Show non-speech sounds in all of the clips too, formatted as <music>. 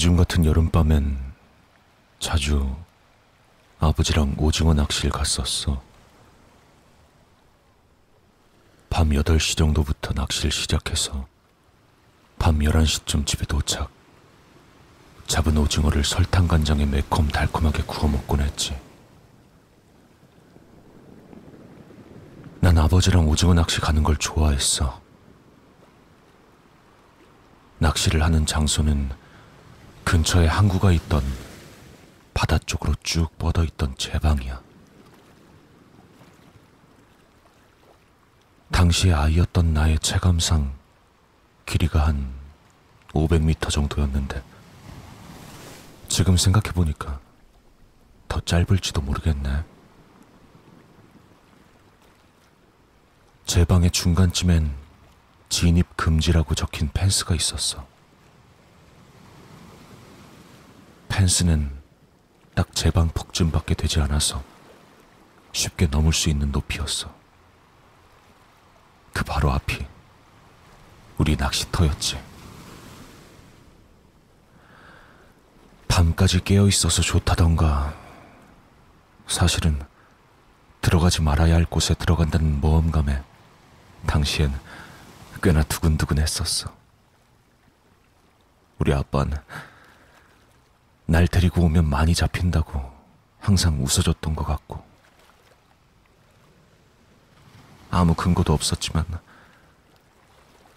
요즘 같은 여름밤엔 자주 아버지랑 오징어 낚시를 갔었어. 밤 8시 정도부터 낚시를 시작해서 밤 11시쯤 집에 도착. 잡은 오징어를 설탕 간장에 매콤 달콤하게 구워 먹곤 했지. 난 아버지랑 오징어 낚시 가는 걸 좋아했어. 낚시를 하는 장소는 근처에 항구가 있던 바다 쪽으로 쭉 뻗어 있던 제 방이야. 당시의 아이였던 나의 체감상 길이가 한 500m 정도였는데 지금 생각해보니까 더 짧을지도 모르겠네. 제 방의 중간쯤엔 진입 금지라고 적힌 펜스가 있었어. 펜스는 딱 제 방 폭쯤밖에 되지 않아서 쉽게 넘을 수 있는 높이였어. 그 바로 앞이 우리 낚시터였지. 밤까지 깨어 있어서 좋다던가. 사실은 들어가지 말아야 할 곳에 들어간다는 모험감에 당시엔 꽤나 두근두근 했었어. 우리 아빠는 날 데리고 오면 많이 잡힌다고 항상 웃어줬던 것 같고. 아무 근거도 없었지만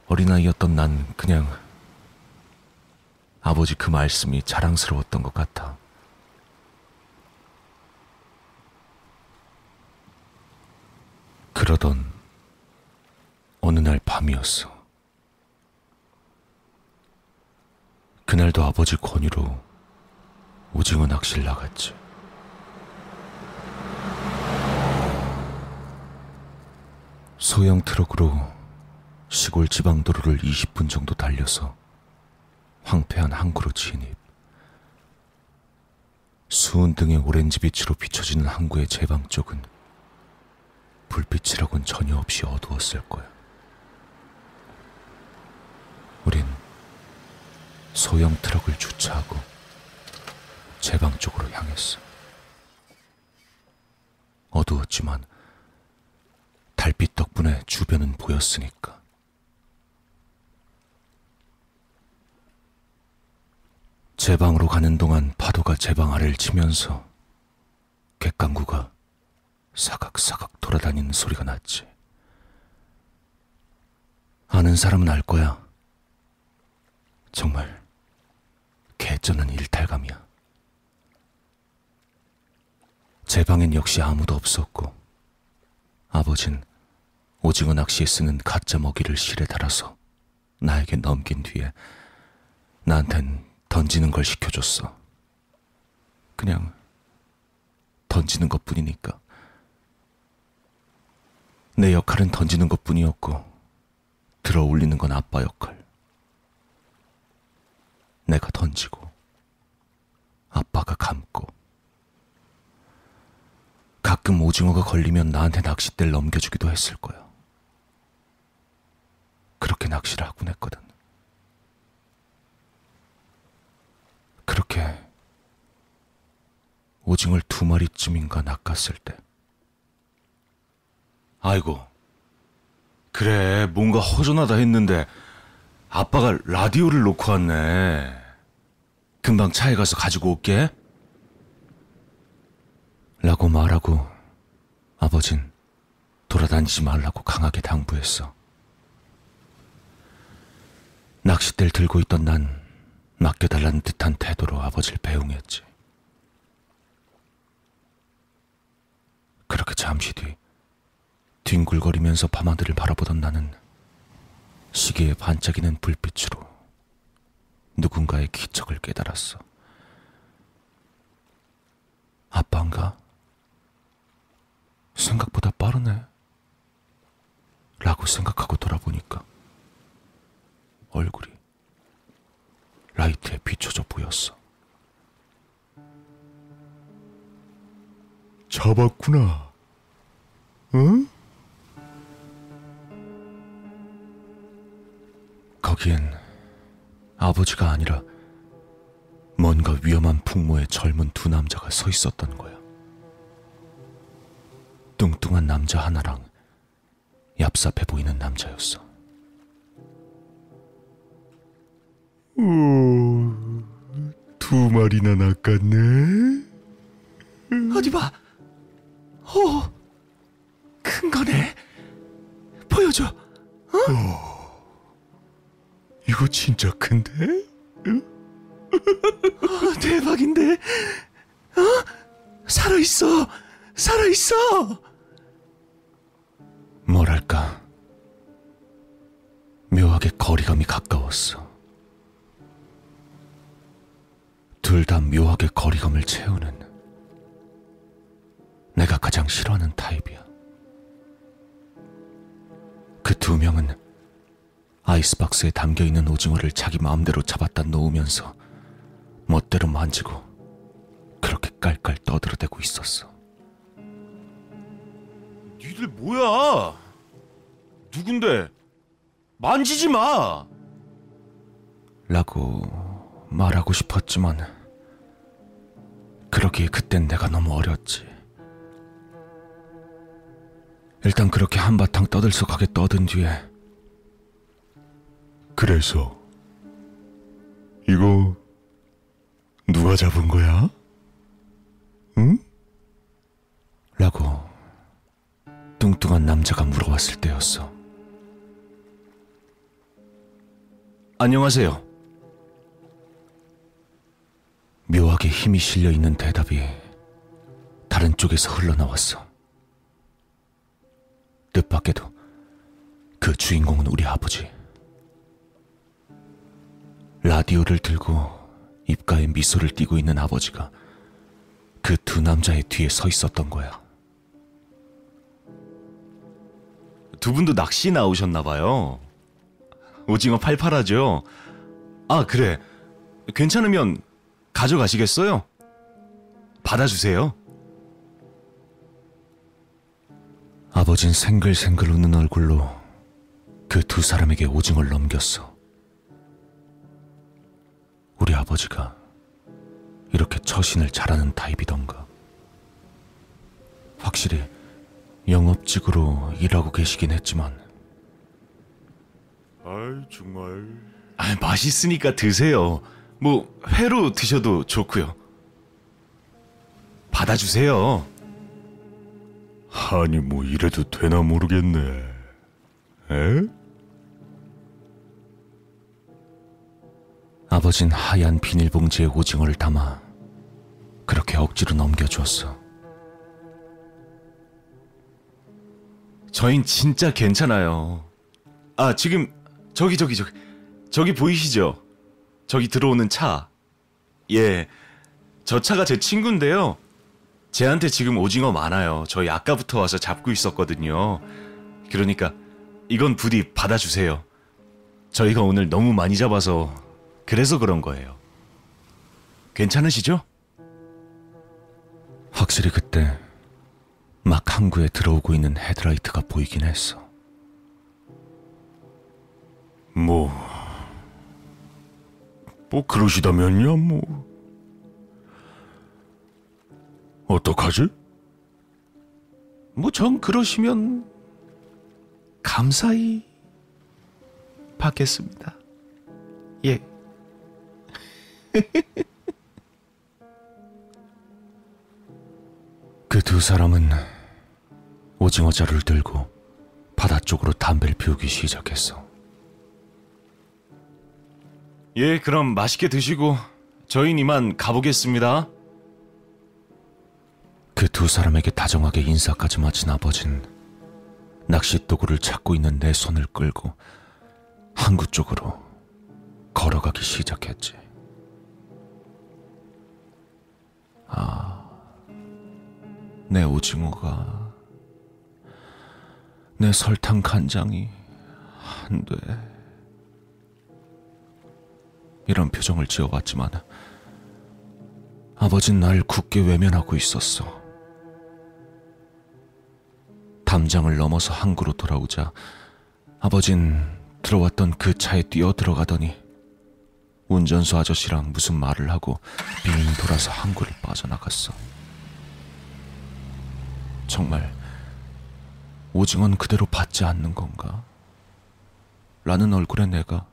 어린아이였던 난 그냥 아버지 그 말씀이 자랑스러웠던 것 같아. 그러던 어느 날 밤이었어. 그날도 아버지 권유로 오징어 낚시를 나갔지. 소형 트럭으로 시골 지방 도로를 20분 정도 달려서 황폐한 항구로 진입. 수은 등의 오렌지 빛으로 비춰지는 항구의 제방 쪽은 불빛이라곤 전혀 없이 어두웠을 거야. 우린 소형 트럭을 주차하고 제 방 쪽으로 향했어. 어두웠지만 달빛 덕분에 주변은 보였으니까. 제 방으로 가는 동안 파도가 제 방 아래를 치면서 객강구가 사각사각 돌아다니는 소리가 났지. 아는 사람은 알 거야. 정말 개쩌는 일탈감이야. 제 방엔 역시 아무도 없었고 아버진 오징어 낚시에 쓰는 가짜 먹이를 실에 달아서 나에게 넘긴 뒤에 나한텐 던지는 걸 시켜줬어. 그냥 던지는 것 뿐이니까. 내 역할은 던지는 것 뿐이었고, 들어 올리는 건 아빠 역할. 내가 던지고, 아빠가 감고. 가끔 오징어가 걸리면 나한테 낚싯대를 넘겨주기도 했을 거야. 그렇게 낚시를 하곤 했거든. 그렇게 오징어를 두 마리쯤인가 낚았을 때. 아이고, 그래, 뭔가 허전하다 했는데 아빠가 라디오를 놓고 왔네. 금방 차에 가서 가지고 올게. 라고 말하고 아버진 돌아다니지 말라고 강하게 당부했어. 낚싯대를 들고 있던 난 맡겨달라는 듯한 태도로 아버지를 배웅했지. 그렇게 잠시 뒤 뒹굴거리면서 밤하늘을 바라보던 나는 시계에 반짝이는 불빛으로 누군가의 기척을 깨달았어. 아빠인가? 생각보다 빠르네. 라고 생각하고 돌아보니까 얼굴이 라이트에 비춰져 보였어. 잡았구나. 응? 거기엔 아버지가 아니라 뭔가 위험한 풍모에 젊은 두 남자가 서 있었던 거야. 뚱뚱한 남자 하나랑 얍삽해 보이는 남자였어. 오, 두 마리나 낚았네. 어디 봐. 오, 큰 거네. 보여줘. 이거 진짜 큰데? 아, 대박인데. 어? 살아있어. 살아있어. 묘하게 거리감이 가까웠어. 둘 다 묘하게 거리감을 채우는 내가 가장 싫어하는 타입이야. 그 두 명은 아이스박스에 담겨 있는 오징어를 자기 마음대로 잡았다 놓으면서 멋대로 만지고 그렇게 깔깔 떠들어대고 있었어. 니들 뭐야? 누군데? 만지지 마! 라고 말하고 싶었지만 그러기에 그땐 내가 너무 어렸지. 일단 그렇게 한바탕 떠들썩하게 떠든 뒤에 그래서 이거 누가 잡은 거야? 응? 라고 뚱뚱한 남자가 물어왔을 때였어. 안녕하세요. 묘하게 힘이 실려 있는 대답이 다른 쪽에서 흘러나왔어. 뜻밖에도 그 주인공은 우리 아버지. 라디오를 들고 입가에 미소를 띠고 있는 아버지가 그 두 남자의 뒤에 서 있었던 거야. 두 분도 낚시 나오셨나 봐요. 오징어 팔팔하죠? 아, 그래. 괜찮으면 가져가시겠어요? 받아주세요. 아버진 생글생글 웃는 얼굴로 그 두 사람에게 오징어를 넘겼어. 우리 아버지가 이렇게 처신을 잘하는 타입이던가. 확실히 영업직으로 일하고 계시긴 했지만 아이 정말 아, 맛있으니까 드세요. 뭐, 회로 드셔도 좋고요. 받아주세요. 아니 뭐 이래도 되나 모르겠네. 에? 아버진 하얀 비닐봉지에 오징어를 담아 그렇게 억지로 넘겨주었어. 저흰 진짜 괜찮아요. 아, 지금, 저기, 저기, 저기, 저기 보이시죠? 저기 들어오는 차. 예. 저 차가 제 친구인데요. 쟤한테 지금 오징어 많아요. 저희 아까부터 와서 잡고 있었거든요. 그러니까, 이건 부디 받아주세요. 저희가 오늘 너무 많이 잡아서, 그래서 그런 거예요. 괜찮으시죠? 확실히 그때 막 항구에 들어오고 있는 헤드라이트가 보이긴 했어. 뭐, 뭐 그러시다면야 뭐 어떡하지? 뭐 전 그러시면 감사히 받겠습니다. 예. <laughs> 그 두 사람은 오징어 자루를 들고 바다 쪽으로 담배를 피우기 시작했어. 예, 그럼 맛있게 드시고 저희는 이만 가보겠습니다. 그 두 사람에게 다정하게 인사까지 마친 아버진 낚시 도구를 찾고 있는 내 손을 끌고 항구 쪽으로 걸어가기 시작했지. 아, 내 오징어가 내 설탕 간장이 안 돼. 이런 표정을 지어왔지만 아버진 날 굳게 외면하고 있었어. 담장을 넘어서 항구로 돌아오자 아버진 들어왔던 그 차에 뛰어 들어가더니 운전수 아저씨랑 무슨 말을 하고 빙 돌아서 항구를 빠져나갔어. 정말 오징어는 그대로 받지 않는 건가? 라는 얼굴의 내가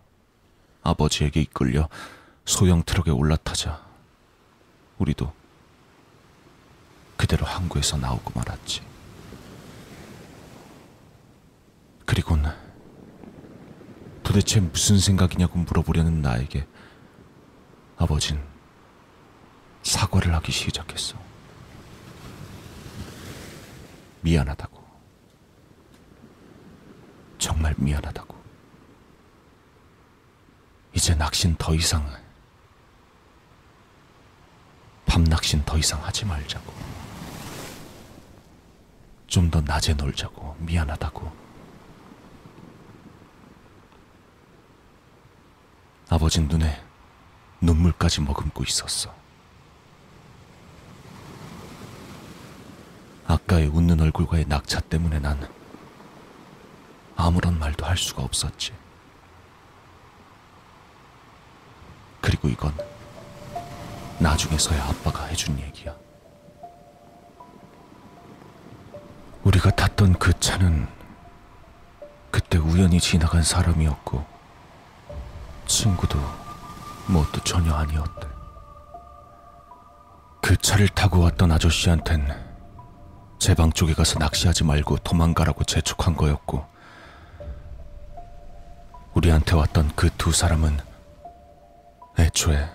아버지에게 이끌려 소형 트럭에 올라타자 우리도 그대로 항구에서 나오고 말았지. 그리곤 도대체 무슨 생각이냐고 물어보려는 나에게 아버진 사과를 하기 시작했어. 미안하다고. 정말 미안하다고. 이제 낚시는 더 이상 밤 낚시는 더 이상 하지 말자고. 좀 더 낮에 놀자고. 미안하다고. 아버진 눈에 눈물까지 머금고 있었어. 아까의 웃는 얼굴과의 낙차 때문에 난 아무런 말도 할 수가 없었지. 그리고 이건 나중에서야 아빠가 해준 얘기야. 우리가 탔던 그 차는 그때 우연히 지나간 사람이었고 친구도 뭣도 전혀 아니었대. 그 차를 타고 왔던 아저씨한텐 제 방 쪽에 가서 낚시하지 말고 도망가라고 재촉한 거였고 우리한테 왔던 그 두 사람은 애초에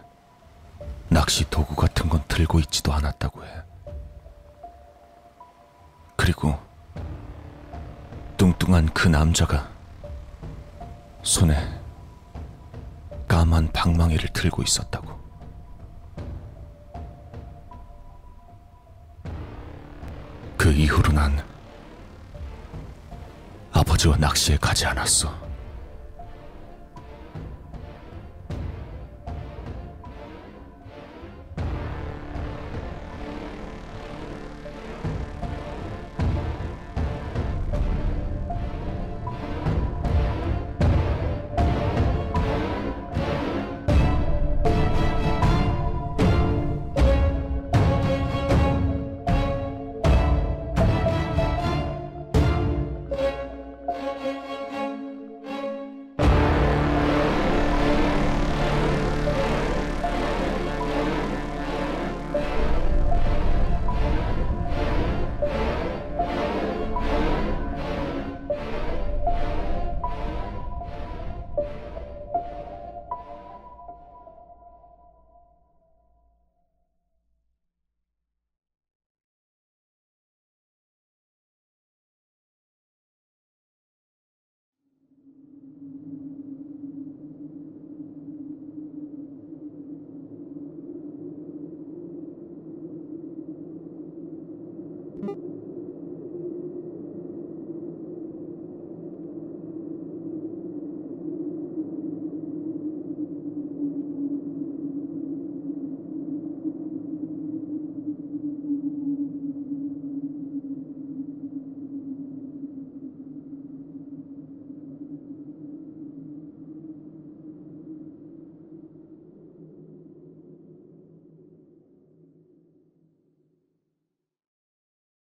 낚시 도구 같은 건 들고 있지도 않았다고 해. 그리고 뚱뚱한 그 남자가 손에 까만 방망이를 들고 있었다고. 그 이후로 난 아버지와 낚시에 가지 않았어.